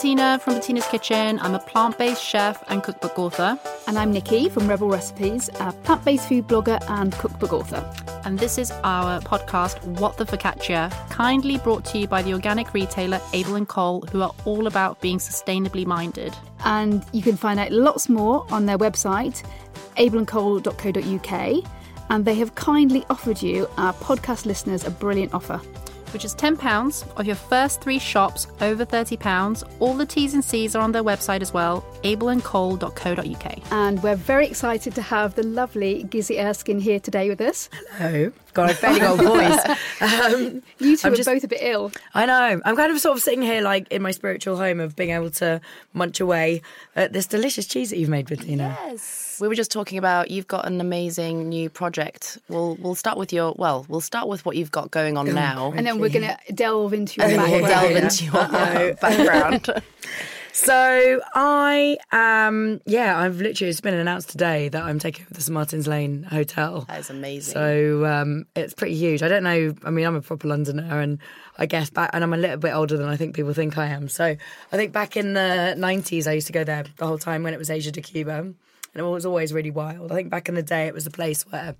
Bettina from Bettina's Kitchen. I'm a plant based chef and cookbook author. And I'm Nikki from Rebel Recipes, a plant based food blogger and cookbook author. And this is our podcast, What the Focaccia, kindly brought to you by the organic retailer Abel and Cole, who are all about being sustainably minded. And you can find out lots more on their website, abelandcole.co.uk. And they have kindly offered you, our podcast listeners, a brilliant offer which is £10 of your first three shops over £30. All the T's and C's are on their website as well, abelandcole.co.uk. And we're very excited to have the lovely Gizzi Erskine here today with us. Hello. Got a fairly old voice. Um, you 2 I'm are just, both a bit ill. I know. I'm kind of sort of sitting here like in my spiritual home of being able to munch away at this delicious cheese that you've made, Bettina. Yes. We were just talking about you've got an amazing new project. We'll we'll start with your well, we'll start with what you've got going on now, and then we're going to delve into your background. We'll delve into your background. So I um yeah, I've literally it's been announced today that I'm taking over the St Martin's Lane Hotel. That is amazing. So um it's pretty huge. I don't know I mean I'm a proper Londoner and I guess back and I'm a little bit older than I think people think I am. So I think back in the nineties I used to go there the whole time when it was Asia de Cuba and it was always really wild. I think back in the day, it was a place where,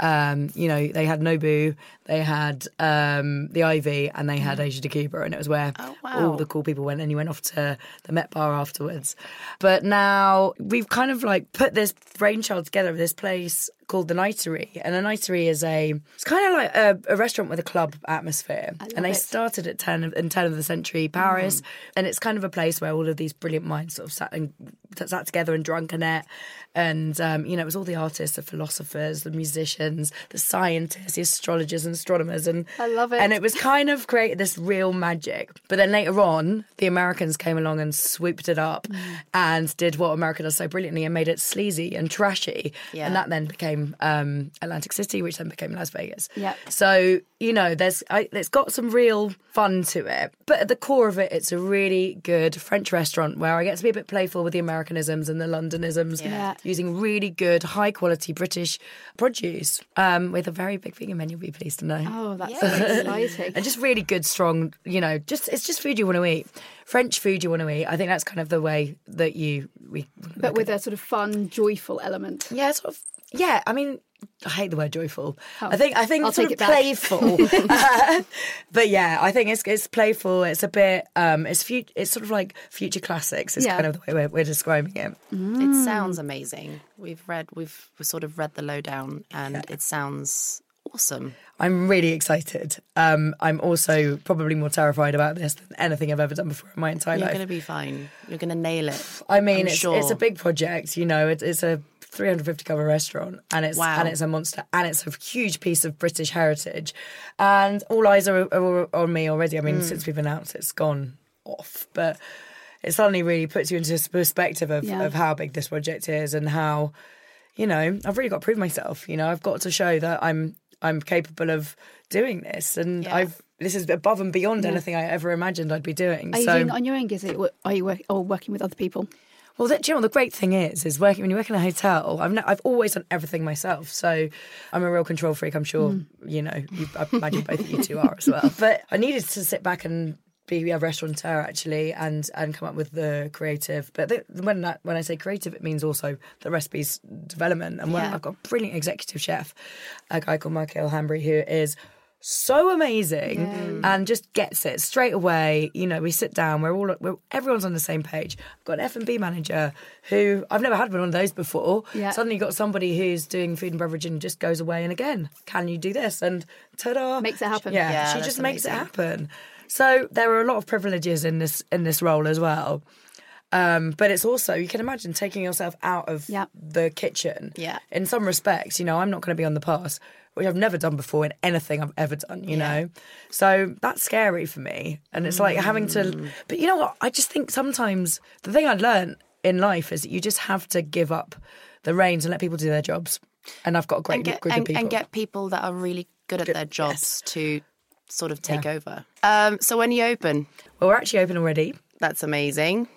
um, you know, they had Nobu, they had um, the Ivy, and they had mm. Asia de Cuba, and it was where oh, wow. all the cool people went. And you went off to the Met Bar afterwards. But now we've kind of like put this brainchild together of this place called the Nightery, and a Nightery is a it's kind of like a, a restaurant with a club atmosphere. And they it. started at ten of, in ten of the century Paris, mm. and it's kind of a place where all of these brilliant minds sort of sat and sat together and drank in it. And um, you know, it was all the artists, the philosophers, the musicians, the scientists, the astrologers and astronomers, and I love it. And it was kind of created this real magic. But then later on, the Americans came along and swooped it up mm. and did what America does so brilliantly and made it sleazy and trashy. Yeah. And that then became became um, Atlantic City, which then became Las Vegas. Yeah. So you know, there's I, it's got some real fun to it, but at the core of it, it's a really good French restaurant where I get to be a bit playful with the Americanisms and the Londonisms, yeah. using really good, high quality British produce um, with a very big vegan menu. Be pleased to know. Oh, that's exciting! and just really good, strong. You know, just it's just food you want to eat. French food you want to eat. I think that's kind of the way that you we. But with a sort of fun, joyful element. Yeah, sort of yeah, I mean, I hate the word joyful. Oh, I think I think I'll it's sort of playful, uh, but yeah, I think it's it's playful. It's a bit um, it's fu- it's sort of like future classics. Is yeah. kind of the way we're, we're describing it. Mm. It sounds amazing. We've read we've sort of read the lowdown, and yeah. it sounds awesome. I'm really excited. Um, I'm also probably more terrified about this than anything I've ever done before in my entire You're life. You're going to be fine. You're going to nail it. I mean, it's, sure. it's a big project. You know, it, it's a 350 cover restaurant and it's wow. and it's a monster and it's a huge piece of British heritage and all eyes are, are on me already I mean mm. since we've announced it's gone off but it suddenly really puts you into perspective of, yeah. of how big this project is and how you know I've really got to prove myself you know I've got to show that I'm I'm capable of doing this and yeah. I've this is above and beyond yeah. anything I ever imagined I'd be doing. Are so, you doing it on your own, Gizzi? Are you work, or working with other people? Well, the, you know, the great thing is, is working when you work in a hotel. I've ne- I've always done everything myself, so I'm a real control freak. I'm sure mm. you know. You, I imagine both of you two are as well. But I needed to sit back and be a restaurateur actually, and and come up with the creative. But the, when that, when I say creative, it means also the recipes development. And when yeah. I've got a brilliant executive chef, a guy called Michael Hambry, who is so amazing yeah. and just gets it straight away. You know, we sit down, we're all we're, everyone's on the same page. I've got an F and B manager who I've never had one of those before. Yeah. Suddenly, got somebody who's doing food and beverage and just goes away and again, can you do this? And ta-da, makes it happen. Yeah, yeah she just amazing. makes it happen. So there are a lot of privileges in this in this role as well. Um, but it's also you can imagine taking yourself out of yep. the kitchen. Yeah. In some respects, you know, I'm not going to be on the pass which I've never done before in anything I've ever done, you yeah. know? So that's scary for me. And it's like having to, mm. but you know what? I just think sometimes the thing I learned in life is that you just have to give up the reins and let people do their jobs. And I've got a great get, group and, of people. And get people that are really good at good, their jobs yes. to sort of take yeah. over. Um, so when you open? Well, we're actually open already. That's amazing.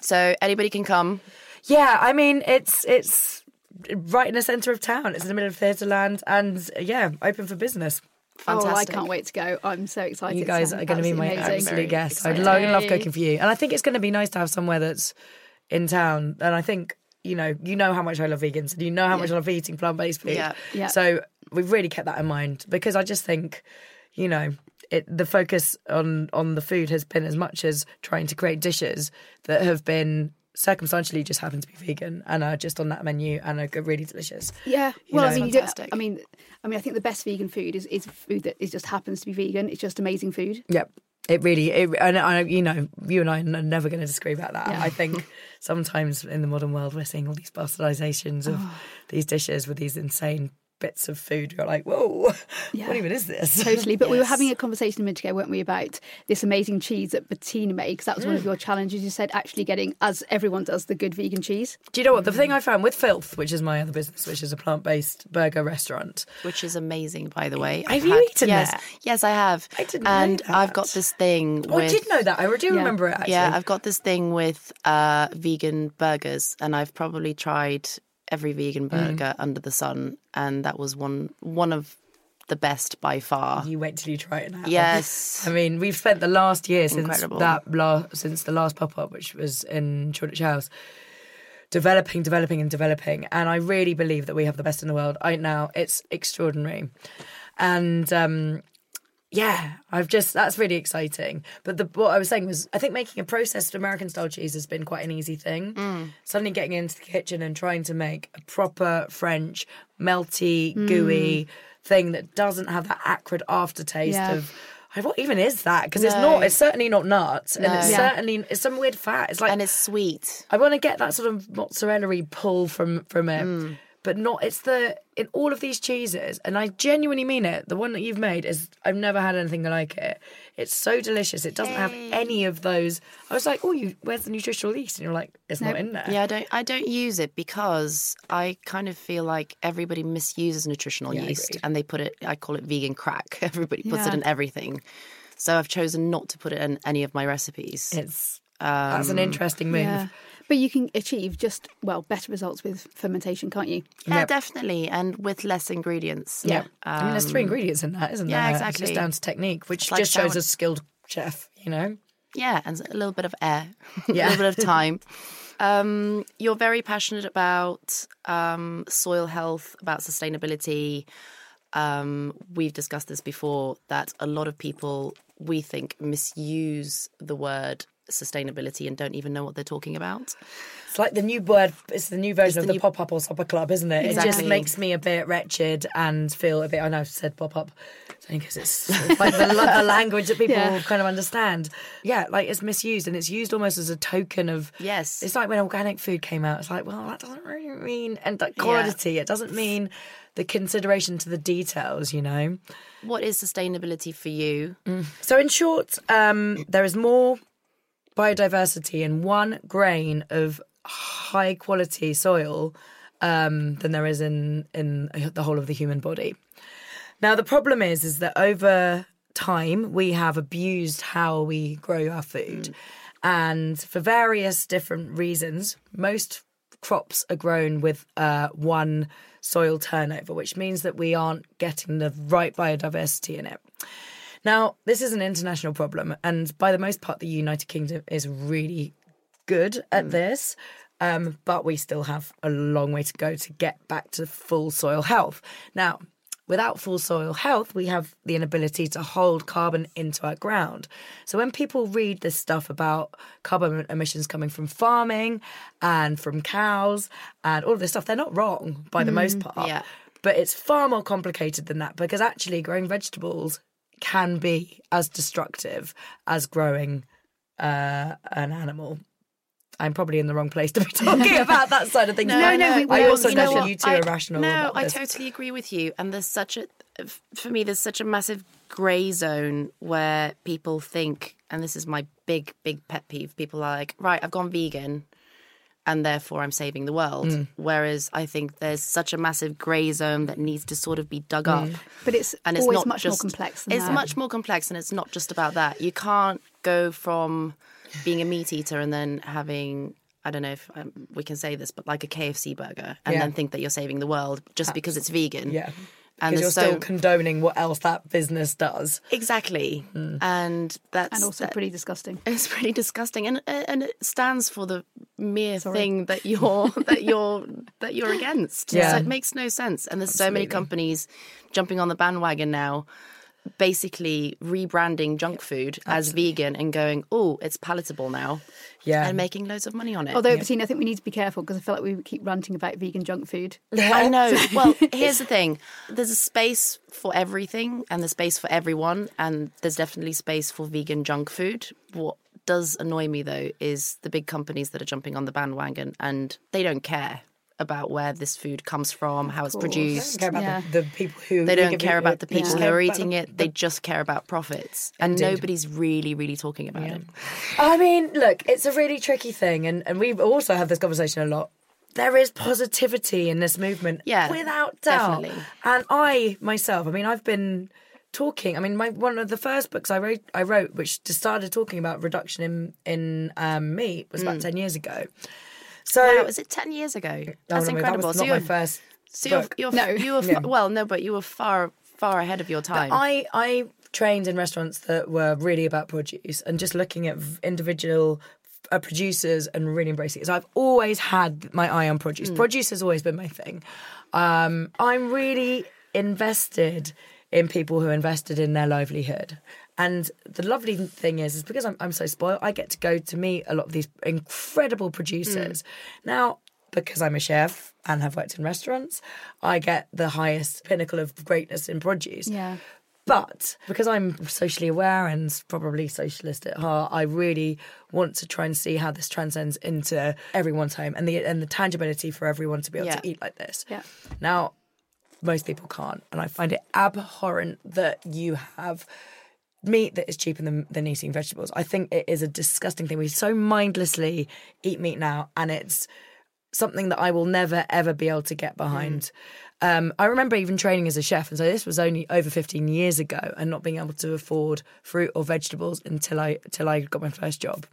So anybody can come. Yeah, I mean it's it's right in the centre of town. It's in the middle of Theatreland, and yeah, open for business. Oh, I can't wait to go. I'm so excited. You guys are going to be my amazing. absolute guests. I'd love, love cooking for you, and I think it's going to be nice to have somewhere that's in town. And I think you know, you know how much I love vegans, and you know how much I love eating plant based food. Yeah. Yeah. So we've really kept that in mind because I just think, you know. It, the focus on on the food has been as much as trying to create dishes that have been circumstantially just happen to be vegan and are just on that menu and are really delicious. Yeah. You Well, know. I mean, you don't, Fantastic. I mean, I mean, I think the best vegan food is, is food that is just happens to be vegan. It's just amazing food. Yep. It really, it, and I, you know, you and I are never going to disagree about that. Yeah. I think sometimes in the modern world, we're seeing all these bastardizations of Oh. these dishes with these insane bits of food. You're like, whoa, Yeah. what even is this? Totally. But we were having a conversation a minute ago, weren't we, about this amazing cheese that Bettina made? Because that was one Mm. of your challenges. You said actually getting, as everyone does, the good vegan cheese. Do you know what? The thing I found with Filth, which is my other business, which is a plant based burger restaurant, which is amazing, by the way. Have I've you eaten yes, this? Yes, I have. I didn't know and I've got this thing. oh, I did know that. I do Yeah. remember it actually. Yeah, I've got this thing with uh, vegan burgers, and I've probably tried every vegan Mm. burger under the sun, and that was one one of the best by far. you wait till you try it now. Yes. I mean, we've spent the last year since Incredible. that la- since the last pop up, which was in Shoreditch House, developing, developing, and developing. And I really believe that we have the best in the world right now. It's extraordinary, and um, yeah, I've just that's really exciting. But the, what I was saying was, I think making a processed American style cheese has been quite an easy thing. Mm. Suddenly getting into the kitchen and trying to make a proper French melty, Mm. gooey thing that doesn't have that acrid aftertaste Yeah. of. "Oh, What even is that? Because it's not. It's certainly not nuts, and it's Yeah. certainly it's some weird fat. It's like and it's sweet. I want to get that sort of mozzarella pull from from it, Mm. But not. It's the in all of these cheeses, and I genuinely mean it. The one that you've made is I've never had anything like it. It's so delicious. It doesn't have any of those. I was like, oh, you where's the nutritional yeast? And you're like, it's not in there. Yeah, I don't. I don't use it because I kind of feel like everybody misuses nutritional Yeah, yeast, and they put it. I call it vegan crack. Everybody puts it in everything. So I've chosen not to put it in any of my recipes. It's that's an um, interesting move. Yeah. But you can achieve just, well, better results with fermentation, can't you? Yeah, Yep. definitely, and with less ingredients. Yeah, I mean, there's three ingredients in that, isn't yeah, there? Yeah, exactly. It's just down to technique, which like just shows a skilled chef. You know. Yeah, and a little bit of air, Yeah. a little bit of time. Um, you're very passionate about um, soil health, about sustainability. Um, we've discussed this before that a lot of people we think misuse the word sustainability and don't even know what they're talking about. It's like the new word. It's the new version the of the new- pop up or supper club, isn't it? It just makes me a bit wretched and feel a bit. I know I've said pop up, because it's like the, the language that people Yeah. kind of understand. Yeah, like it's misused and it's used almost as a token of. Yes. It's like when organic food came out. It's like, well, that doesn't really mean and like quality. It doesn't mean the consideration to the details. You know. What is sustainability for you? So, in short, um, there is more biodiversity in one grain of high quality soil um, than there is in in the whole of the human body. Now, the problem is, is that over time we have abused how we grow our food, and for various different reasons, most crops are grown with uh, one soil turnover, which means that we aren't getting the right biodiversity in it. Now, this is an international problem, and by the most part, the United Kingdom is really good at this. Um, but we still have a long way to go to get back to full soil health. Now, without full soil health, we have the inability to hold carbon into our ground. So when people read this stuff about carbon emissions coming from farming and from cows and all of this stuff, they're not wrong by the most part. yeah. But it's far more complicated than that because actually growing vegetables can be as destructive as growing uh, an animal. I'm probably in the wrong place to be talking about that side of things. No, but no, we- I also you know, you two I- are rational No, I totally agree with you. And there's such a, for me, there's such a massive grey zone where people think, and this is my big, big pet peeve. People are like, right, I've gone vegan, and therefore I'm saving the world. Mm. Whereas I think there's such a massive grey zone that needs to sort of be dug up. Mm. But it's And it's not much just, more complex than It's that. much more complex, and it's not just about that. You can't go from being a meat eater and then having I don't know if um, we can say this, but like a KFC burger, and Yeah. then think that you're saving the world just because it's vegan. Yeah. And Because you're there's still so condoning what else that business does. exactly, hmm. and that's and also that- pretty disgusting. It's pretty disgusting, and uh, and it stands for the mere thing that you're that you're that you're against. Yeah. So it makes no sense. And there's so many companies jumping on the bandwagon now, basically rebranding junk food as vegan and going, oh, it's palatable now, Yeah. and making loads of money on it. Although, Bettina, I think we need to be careful because I feel like we keep ranting about vegan junk food. I know. Well, here's the thing: there's a space for everything, and there's space for everyone, and there's definitely space for vegan junk food. What does annoy me though is the big companies that are jumping on the bandwagon, and they don't care about where this food comes from, how it's They produced. don't care about Yeah. the, the people who They don't care about the people who are eating it. They just care about profits, and Indeed. nobody's really, really talking about it. I mean, look, it's a really tricky thing, and, and we also have this conversation a lot. There is positivity in this movement, Yeah, without doubt. definitely. And I myself, I mean, I've been talking. I mean, my one of the first books I wrote, I wrote, which started talking about reduction in in um, meat, was about ten years ago. So, Wow, was it ten years ago? Oh, That's no, incredible. That was so not my you're, first. so you're, book. you're, No. you were fa- well, no, but you were far, far ahead of your time. I I trained in restaurants that were really about produce and just looking at individual uh, producers and really embracing it. So I've always had my eye on produce. Produce has always been my thing. Um, I'm really invested in people who invested in their livelihood. And the lovely thing is, is because I'm, I'm so spoiled, I get to go to meet a lot of these incredible producers. Mm. Now, because I'm a chef and have worked in restaurants, I get the highest pinnacle of greatness in produce. Yeah. But because I'm socially aware and probably socialist at heart, I really want to try and see how this transcends into everyone's home and the and the tangibility for everyone to be able Yeah. to eat like this. Yeah. Now, most people can't, and I find it abhorrent that you have meat that is cheaper than, than eating vegetables. I think it is a disgusting thing. We so mindlessly eat meat now, and it's something that I will never ever be able to get behind. Um, I remember even training as a chef, and so this was only over 15 years ago, and not being able to afford fruit or vegetables until I until I got my first job,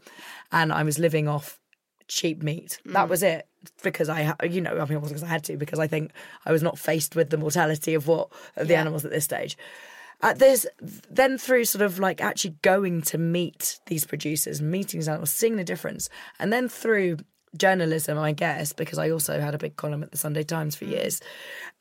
and I was living off cheap meat. That was it because I, you know, I mean, it wasn't because I had to, because I think I was not faced with the mortality of what of the Yeah. animals at this stage. Uh, there's then through sort of like actually going to meet these producers, meeting these animals, seeing the difference, and then through journalism, I guess, because I also had a big column at the Sunday Times for years,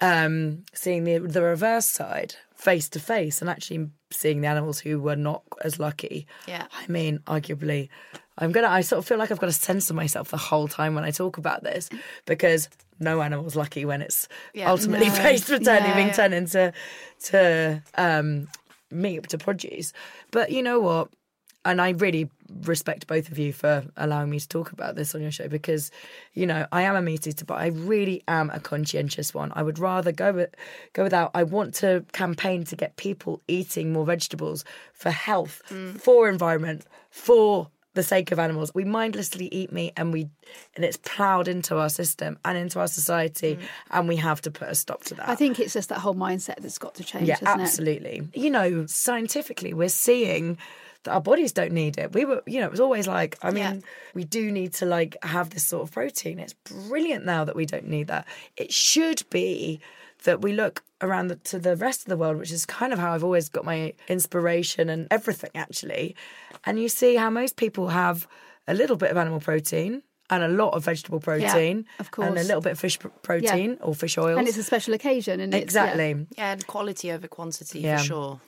um, seeing the the reverse side face to face, and actually seeing the animals who were not as lucky. Yeah. I mean, arguably, I'm gonna. I sort of feel like I've got to censor myself the whole time when I talk about this because no animal's lucky when it's Yeah. ultimately No. faced with turning being turned into to um, meat to produce. But you know what? And I really respect both of you for allowing me to talk about this on your show because, you know, I am a meat eater, but I really am a conscientious one. I would rather go with, go without. I want to campaign to get people eating more vegetables for health, for environment, for the sake of animals. We mindlessly eat meat and we and it's ploughed into our system and into our society mm. and we have to put a stop to that. I think it's just that whole mindset that's got to change, Yeah, hasn't it? absolutely. You know, scientifically, we're seeing that our bodies don't need it. We were, you know, it was always like, I mean, Yeah. we do need to like have this sort of protein. It's brilliant now that we don't need that. It should be that we look around the, to the rest of the world, which is kind of how I've always got my inspiration and everything actually. And you see how most people have a little bit of animal protein. And a lot of vegetable protein, of course, and a little bit of fish pr- protein or fish oil. And it's a special occasion, and it's, yeah. exactly. yeah, and quality over quantity Yeah. for sure.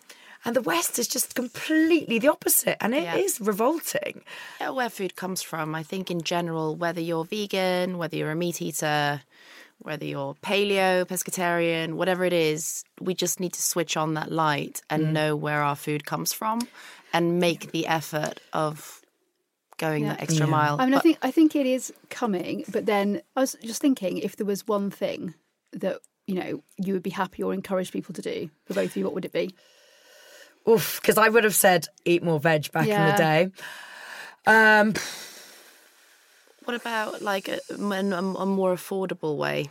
And the West is just completely the opposite, and it is Yeah. revolting. Yeah, where food comes from. I think in general, whether you're vegan, whether you're a meat eater, whether you're paleo, pescatarian, whatever it is, we just need to switch on that light and Mm. know where our food comes from and make the effort of going Yeah. that extra mile. I mean, I think I think it is coming, but then I was just thinking if there was one thing that you know you would be happy or encourage people to do for both of you, what would it be? Oof, because I would have said eat more veg back in the day. Um, what about like a, a, a more affordable way?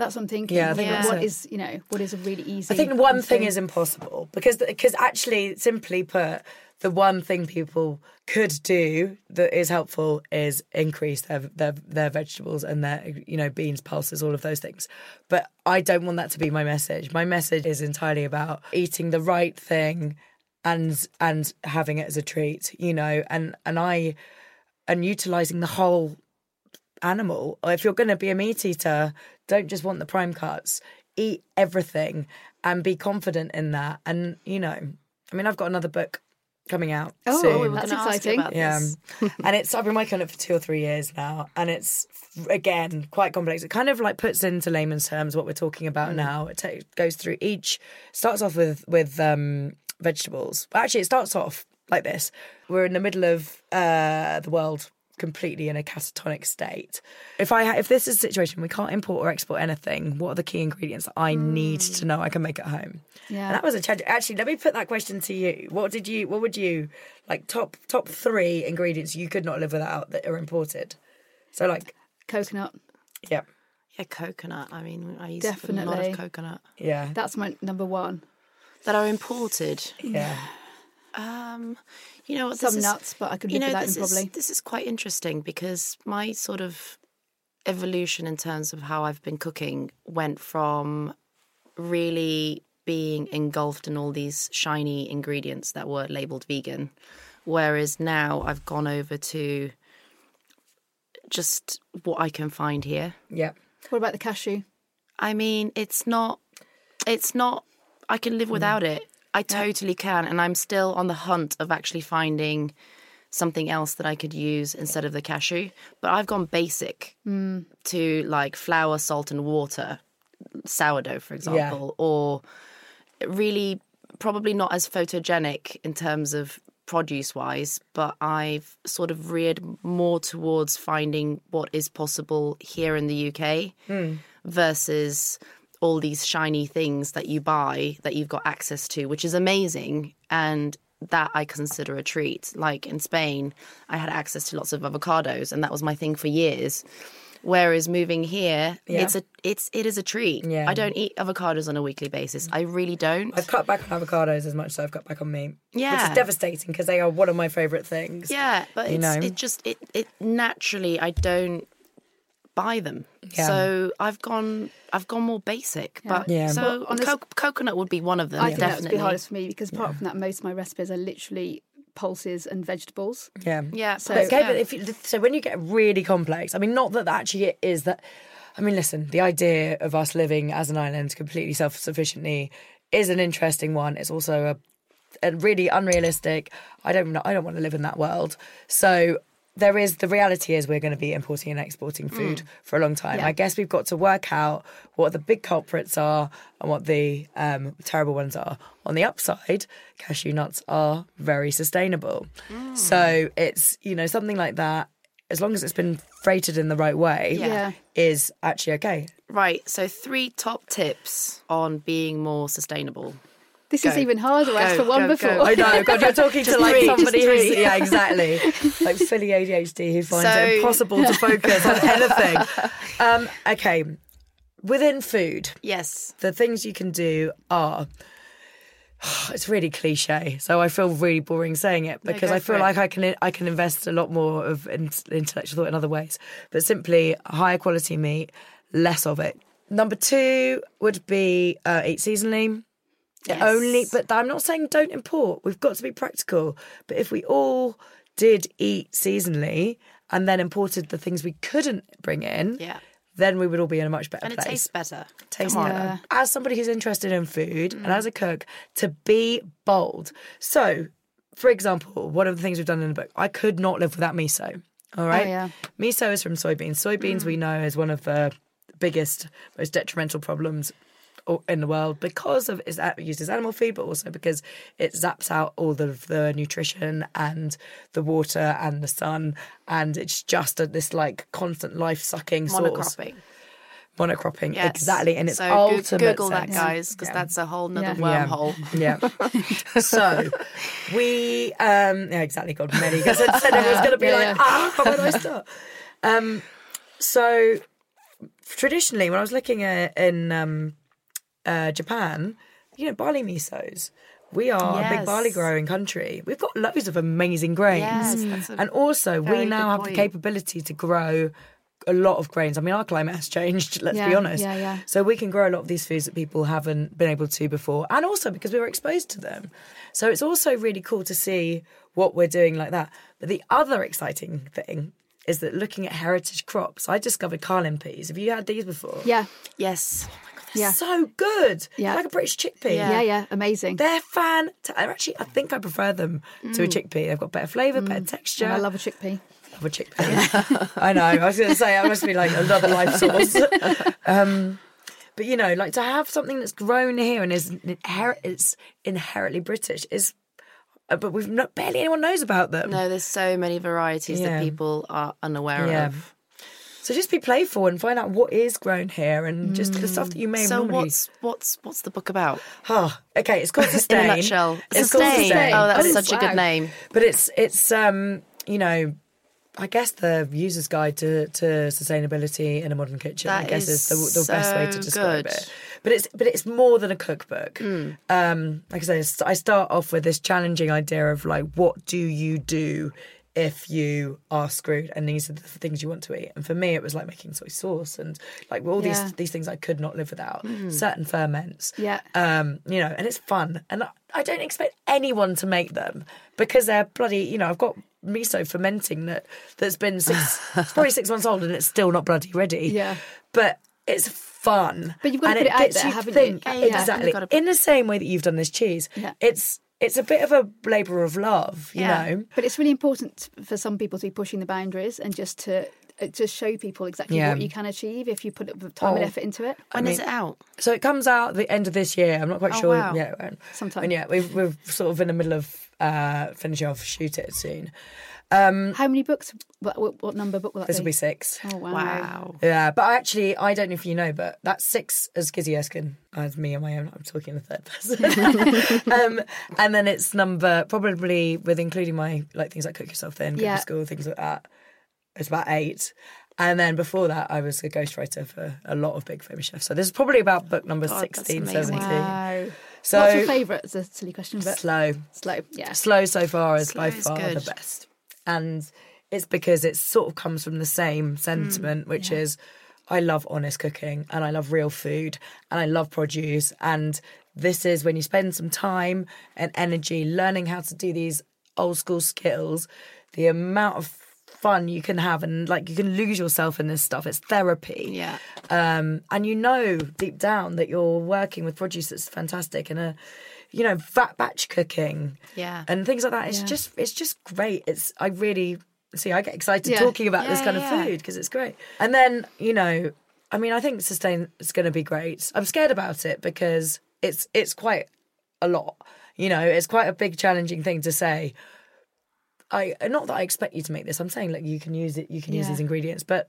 That's what I'm thinking. Yeah, I think that's what it. is you know what is a really easy. I think one thing thing is impossible because because actually, simply put, the one thing people could do that is helpful is increase their their their vegetables and their you know beans, pulses, all of those things. But I don't want that to be my message. My message is entirely about eating the right thing and and having it as a treat, you know, and and I and utilizing the whole animal. If you're going to be a meat eater, don't just want the prime cuts. Eat everything and be confident in that. And you know, I mean, I've got another book coming out Oh, soon. we That's exciting. about Yeah, this. and it's I've been working on it for two or three years now, and it's again quite complex. It kind of like puts into layman's terms what we're talking about now. It ta- goes through each starts off with with um, vegetables. Actually, it starts off like this: we're in the middle of uh, the world completely in a catatonic state. If I ha- if this is a situation we can't import or export anything, what are the key ingredients that I need to know I can make at home? Yeah. And that was a challenge. Actually, let me put that question to you. What did you? What would you like? Top top three ingredients you could not live without that are imported. So like, coconut. yeah, Yeah, coconut. I mean, I use a lot Definitely. of coconut yeah, That's my number one. that are imported. yeah. Um, you know? Some is, nuts, but I could live know, without this them is probably. this is quite interesting because my sort of evolution in terms of how I've been cooking went from really being engulfed in all these shiny ingredients that were labeled vegan, whereas now I've gone over to just what I can find here. yeah. What about the cashew? I mean, it's not, it's not, I can live without it. I totally can. And I'm still on the hunt of actually finding something else that I could use instead of the cashew. But I've gone basic mm. to like flour, salt, and water, sourdough, for example, or really probably not as photogenic in terms of produce wise, but I've sort of reared more towards finding what is possible here in the UK hmm. versus all these shiny things that you buy that you've got access to, which is amazing. And that I consider a treat. Like in Spain, I had access to lots of avocados, and that was my thing for years. Whereas moving here, Yeah. it's a it's it is a treat. Yeah. I don't eat avocados on a weekly basis. I really don't. I've cut back on avocados as much as I've cut back on meat. Yeah, which is devastating because they are one of my favourite things. Yeah, but You it's, know? it just it it naturally I don't buy them. Yeah. So I've gone I've gone more basic. But Yeah. so Well, honest- co- coconut would be one of them. I think that's definitely. the hardest for me because apart from that, most of my recipes are literally pulses and vegetables. Yeah, Yeah. So- but- Okay, yeah. but if you, so when you get really complex, I mean, not that that actually is that. I mean, listen, the idea of us living as an island completely self sufficiently is an interesting one. It's also a, a really unrealistic. I don't know. I don't want to live in that world. So there is the reality is we're going to be importing and exporting food for a long time. Yeah. I guess we've got to work out what the big culprits are and what the um, terrible ones are. On the upside, cashew nuts are very sustainable. So it's you know something like that. As long as it's been freighted in the right way. Yeah. is actually okay. Right. So three top tips on being more sustainable. This Go. is even harder. I asked Go, for one go, before. go. I know, God, you're talking to like somebody just who's yeah, exactly, like fully ADHD who finds So- it impossible to focus on anything. Um, okay, within food, Yes. the things you can do are. It's really cliche, so I feel really boring saying it because go I feel for it. like I can I can invest a lot more of intellectual thought in other ways. But simply higher quality meat, less of it. Number two would be uh, eat seasonally. Yes. Only, but I'm not saying don't import. We've got to be practical. But if we all did eat seasonally and then imported the things we couldn't bring in, Yeah. then we would all be in a much better And it place. tastes better. Tastes Come better. As somebody who's interested in food and as mm. a cook, to be bold. So, for example, one of the things we've done in the book, I could not live without miso. All oh, right. yeah. Miso is from soybeans. Soybeans mm. we know is one of the biggest, most detrimental problems in the world because of it's used as animal feed, but also because it zaps out all of the nutrition and the water and the sun, and it's just a, this like constant life sucking source. Monocropping. Monocropping, Yes. exactly, and it's so ultimate. Google that, guys, because Yeah. that's a whole nother Yeah. wormhole. Yeah. so we um yeah, exactly God many because I said was gonna be Yeah, like, ah, where do I start? Um so traditionally, when I was looking at in um, uh, Japan, you know, barley misos. We are a big barley growing country. We've got loads of amazing grains. Yes, and also, we now have the capability to grow a lot of grains. I mean, our climate has changed, let's be honest. yeah, yeah. So we can grow a lot of these foods that people haven't been able to before. And also because we were exposed to them. So it's also really cool to see what we're doing like that. But the other exciting thing is that looking at heritage crops, I discovered Carlin peas. Have you had these before? Yeah, Yes. Yeah, So good. Yeah. Like a British chickpea. Yeah. yeah, yeah. Amazing. They're fantastic. Actually, I think I prefer them to a chickpea. They've got better flavour, better texture. Mm. I love a chickpea. Love a chickpea. I know. I was going to say I must be like another life source. um, but you know, like to have something that's grown here and is inher- it's inherently British is, uh, but we've not barely anyone knows about them. No, there's so many varieties Yeah. that people are unaware Yeah. of. So just be playful and find out what is grown here and just the stuff that you may So normally. what's what's what's the book about? Oh, okay, it's called Sustain. In a nutshell, It's called Sustain. Sustain. Oh, that's such a good name. But it's it's um you know, I guess the user's guide to, to sustainability in a modern kitchen. I guess is, is the, the best way to describe good. it. But it's but it's more than a cookbook. Hmm. Um, like I say, I start off with this challenging idea of like, what do you do? If you are screwed, and these are the things you want to eat, and for me, it was like making soy sauce and like all Yeah. these these things I could not live without. Hmm. Certain ferments, Yeah. um, you know, and it's fun. And I- don't expect anyone to make them because they're bloody, you know, I've got miso fermenting that that's been six, probably six months old and it's still not bloody ready. Yeah. but it's fun. But you've got to put it out there, you haven't think. you? Yeah. Exactly. You've got to- In the same way that you've done this cheese, it's it's a bit of a labour of love, you Yeah. know. But it's really important for some people to be pushing the boundaries and just to uh, just show people exactly Yeah. what you can achieve if you put the time and Oh. effort into it. When is mean- it out? So it comes out the end of this year. I'm not quite Oh, sure. wow. Yeah, when. Sometime. And yeah, we've, we're sort of in the middle of uh, finishing off shoot it soon. How many books? What, what, what number book will that be? This will be? be six. Oh wow! Wow. Yeah, but actually, I don't know if you know, but that's six as Gizzi Erskine as me on my own. I'm talking in the third person. um, and then it's number probably with including my like things like cook yourself thin, go Yeah. to school, things like that. It's about eight. And then before that, I was a ghostwriter for a lot of big famous chefs. So this is probably about book number God, 16, 17. Wow. So What's your favourite? It's a silly question, but slow. slow. Yeah. Slow so far is Slow by is far the best. And it's because it sort of comes from the same sentiment, which is I love honest cooking and I love real food and I love produce. And this is when you spend some time and energy learning how to do these old school skills, the amount of fun you can have and like you can lose yourself in this stuff. It's therapy Yeah. um, and you know deep down that you're working with produce that's fantastic and a you know fat batch cooking Yeah. and things like that it's Yeah. just it's just great it's i really see i get excited Yeah. talking about this Yeah, kind of food because it's great and then you know i mean i think sustain is going to be great i'm scared about it because it's it's quite a lot you know it's quite a big challenging thing to say I not that I expect you to make this. I'm saying like you can use it, you can use these ingredients, but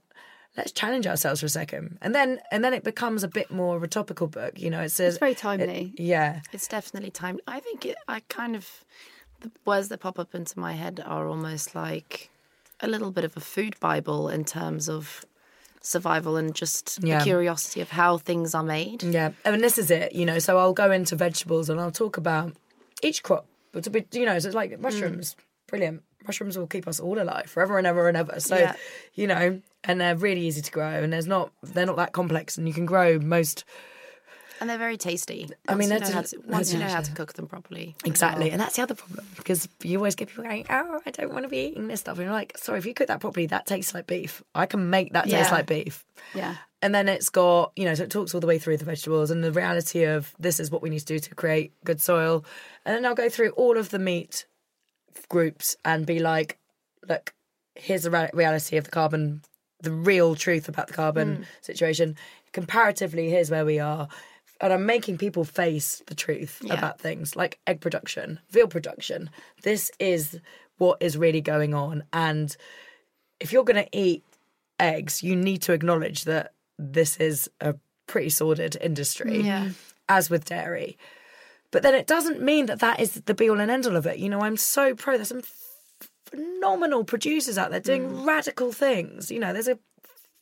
let's challenge ourselves for a second, and then and then it becomes a bit more of a topical book. You know, it says It's very timely. yeah, It's definitely time. I think it, I kind of the words that pop up into my head are almost like a little bit of a food bible in terms of survival and just Yeah. the curiosity of how things are made. yeah. I mean, this is it. You know, so I'll go into vegetables and I'll talk about each crop. But to be, you know, so it's like mushrooms, mm. brilliant. Mushrooms will keep us all alive forever and ever and ever. So, Yeah. you know, and they're really easy to grow, and there's not they're not that complex, and you can grow most And they're very tasty. I mean, once you know a- to, once you know how to cook them properly. Exactly, well. and that's the other problem because you always get people going, "Oh, I don't want to be eating this stuff," and you're like, "Sorry, if you cook that properly, that tastes like beef. I can make that taste like beef." Yeah. And then it's got, you know, so it talks all the way through the vegetables and the reality of this is what we need to do to create good soil, and then I'll go through all of the meat groups and be like, "Look, here's the ra- reality of the carbon, the real truth about the carbon Hmm. situation. Comparatively, here's where we are." And I'm making people face the truth Yeah. about things like egg production, veal production. This is what is really going on. And if you're going to eat eggs, you need to acknowledge that this is a pretty sordid industry, Yeah. as with dairy. But then it doesn't mean that that is the be all and end all of it. You know, I'm so pro. There's some phenomenal producers out there doing radical things. You know, there's a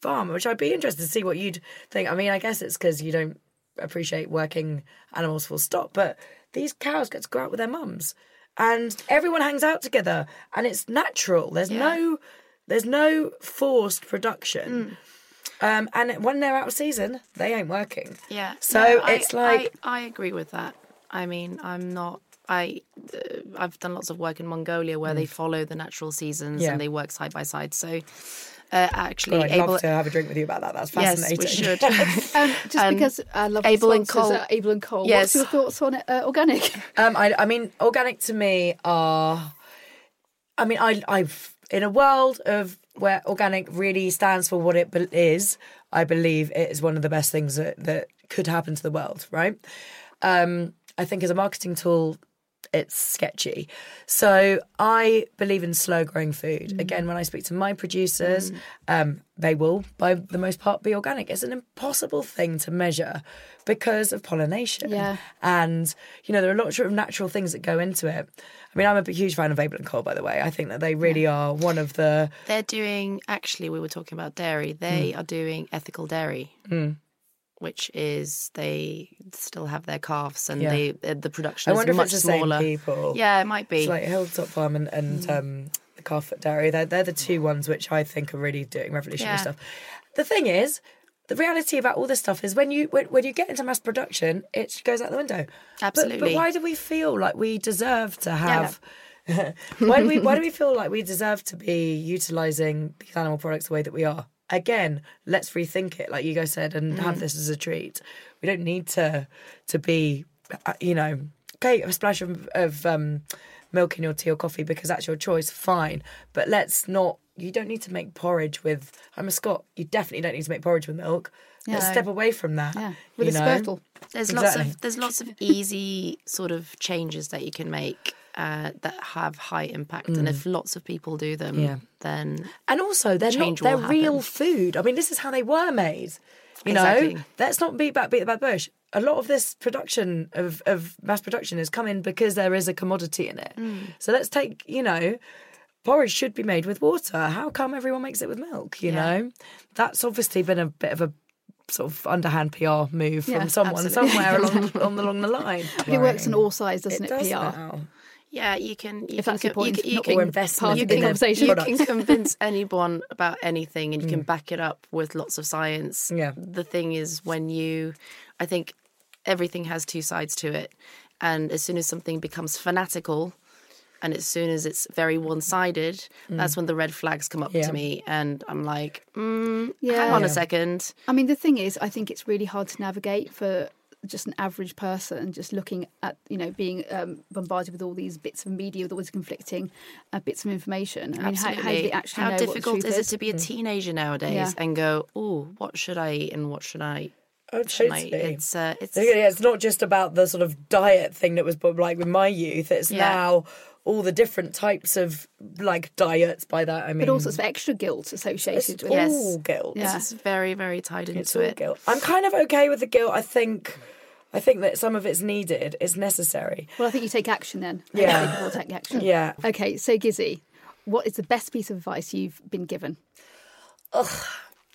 farm, which I'd be interested to see what you'd think. I mean, I guess it's because you don't appreciate working animals full stop, but these cows get to go out with their mums, and everyone hangs out together, and it's natural. There's no, there's no forced production. Um, and when they're out of season, they ain't working. Yeah. So No, I- it's like I, I agree with that. I mean, I'm not. I uh, I've done lots of work in Mongolia where they follow the natural seasons Mm. Yeah. and they work side by side. So uh, actually, God, I'd able love to have a drink with you about that. That's fascinating. yes, fascinating. we should. Um, just And because I love Abel and sponsors Cole- at Abel and Cole. Yes. What's your thoughts on it, uh, organic? Um, I, I mean, organic to me are. I mean, I, I've in a world of where organic really stands for what it be- is. I believe it is one of the best things that, that could happen to the world. Right. Um, I think as a marketing tool, it's sketchy. So I believe in slow growing food. Again, when I speak to my producers, um, they will, by the most part, be organic. It's an impossible thing to measure because of pollination. Yeah. And, you know, there are lots of natural things that go into it. I mean, I'm a huge fan of Abel and Cole, by the way. I think that they really are one of the. They're doing. Actually, we were talking about dairy. Mm. They are doing ethical dairy. Which is they still have their calves and Yeah. they uh, the production I is wonder if much it's the smaller. same people. Yeah, it might be. It's like Hilltop Farm and, and um, the Carfoot Dairy. They're, they're the two ones which I think are really doing revolutionary Yeah. stuff. The thing is, the reality about all this stuff is when you when, when you get into mass production, it goes out the window. But- But, why do we feel like we deserve to have? why do we why do we feel like we deserve to be utilizing these animal products the way that we are? Again, let's rethink it, like you guys said, and have this as a treat. We don't need to to be, uh, you know, okay, a splash of, of um, milk in your tea or coffee because that's your choice. Fine, but let's not. You don't need to make porridge with. I'm a Scot. You definitely don't need to make porridge with milk. Let's step away from that. Yeah, with a know? spurtle. There's lots of there's lots of easy sort of changes that you can make uh, that have high impact, and if lots of people do them, Mm. Yeah. then And also, they're not. They're real food. I mean, this is how they were made. You Exactly. know, let's not beat back beat about bush. A lot of this production of of mass production is coming because there is a commodity in it. So let's take. You know, porridge should be made with water. How come everyone makes it with milk? You Yeah. know, that's obviously been a bit of a sort of underhand PR move Yeah, from someone absolutely. somewhere along along along the line. It works in all sides, doesn't it? does PR. now. Yeah, you can. You If can that's your co- you point, can- you not can- being investment part you of the in can, conversation. you can convince anyone about anything and you can back it up with lots of science. Mm. Yeah. The thing is, when you, I think everything has two sides to it. And as soon as something becomes fanatical, and as soon as it's very one sided, that's when the red flags come up Mm. Yeah. to me. And I'm like, mm, yeah. hang on Yeah. a second. I mean, the thing is, I think it's really hard to navigate for just an average person, just looking at, you know, being um, bombarded with all these bits of media, with all these conflicting uh, bits of information. I mean, how, how do they actually How know difficult what is it to be a teenager nowadays Yeah. and go, oh, what should I eat and what should I? Oh, Shouldn't totally. It's uh, it's Yeah, it's not just about the sort of diet thing that was like with my youth. It's Yeah. now all the different types of like diets. By that I mean, But all sorts of extra guilt associated it's with Yes. it. all guilt. Yeah. it's very very tied into It's all it. guilt. I'm kind of okay with the guilt. I think, I think that some of it's needed. It's necessary. Well, I think you take action then. Yeah. think people take action. Yeah. Okay, so Gizzi, what is the best piece of advice you've been given?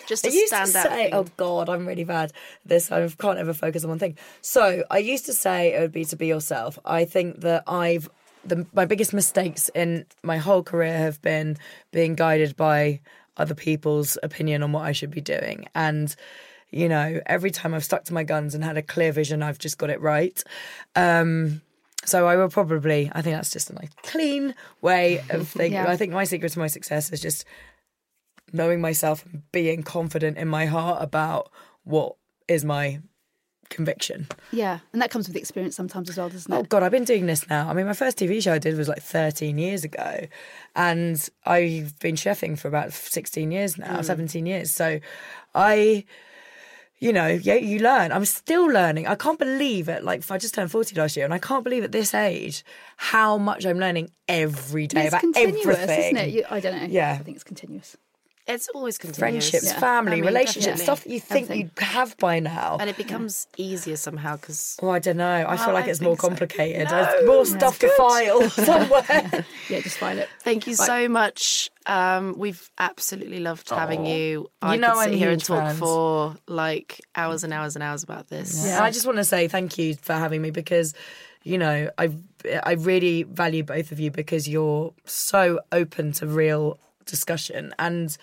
Just I to used to stand out. oh God, I'm really bad. at This I can't ever focus on one thing. So I used to say it would be to be yourself. I think that I've the my biggest mistakes in my whole career have been being guided by other people's opinion on what I should be doing, and you know, every time I've stuck to my guns and had a clear vision, I've just got it right. Um, so I will probably, I think that's just a nice clean way of thinking. Yeah. I think my secret to my success is just knowing myself and being confident in my heart about what is my conviction. Yeah, and that comes with experience sometimes as well, doesn't oh, it? Oh God, I've been doing this now. I mean, my first TV show I did was like 13 years ago, and I've been chefing for about 16 years now, mm. 17 years. So, I, you know, yeah, you learn. I'm still learning. I can't believe it. Like, I just turned 40 last year, and I can't believe at this age how much I'm learning every day it's about continuous, everything. isn't it? You, I don't know. Yeah. I think it's continuous. It's always continuous. friendships, Yeah. family, I mean, relationships, definitely. stuff that you think Everything. you'd have by now. and it becomes easier somehow because Oh, I don't know. I feel like I it's more think so. complicated. No, There's more stuff to file somewhere. Yeah, just file it. Thank you so much. Um, we've absolutely loved having you. I know could sit I'm here and talk fans. for like hours and hours and hours about this. And I just want to say thank you for having me because, you know, I I really value both of you because you're so open to real discussion and.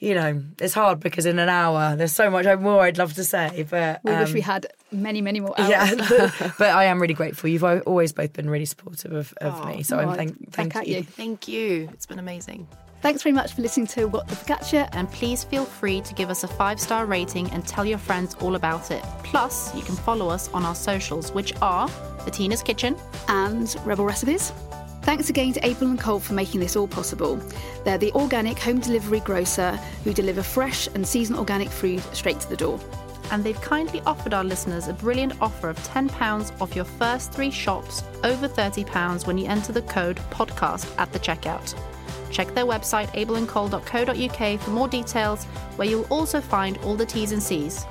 You know, it's hard because in an hour there's so much more I'd love to say, but We wish um, we had many, many more hours. yeah. but I am really grateful. You've always both been really supportive of, of me, so I'm Oh, thank back thank at you. you. Thank you. It's been amazing. Thanks very much for listening to What the Focaccia. And please feel free to give us a five star rating and tell your friends all about it. Plus, you can follow us on our socials, which are Bettina's Kitchen. and Rebel Recipes. Thanks again to Abel and Cole for making this all possible. They're the organic home delivery grocer who deliver fresh and seasonal organic food straight to the door. and they've kindly offered our listeners a brilliant offer of £10 off your first three shops over £30 when you enter the code podcast at the checkout. Check their website abelandcole.co.uk for more details, where you'll also find all the T's and C's.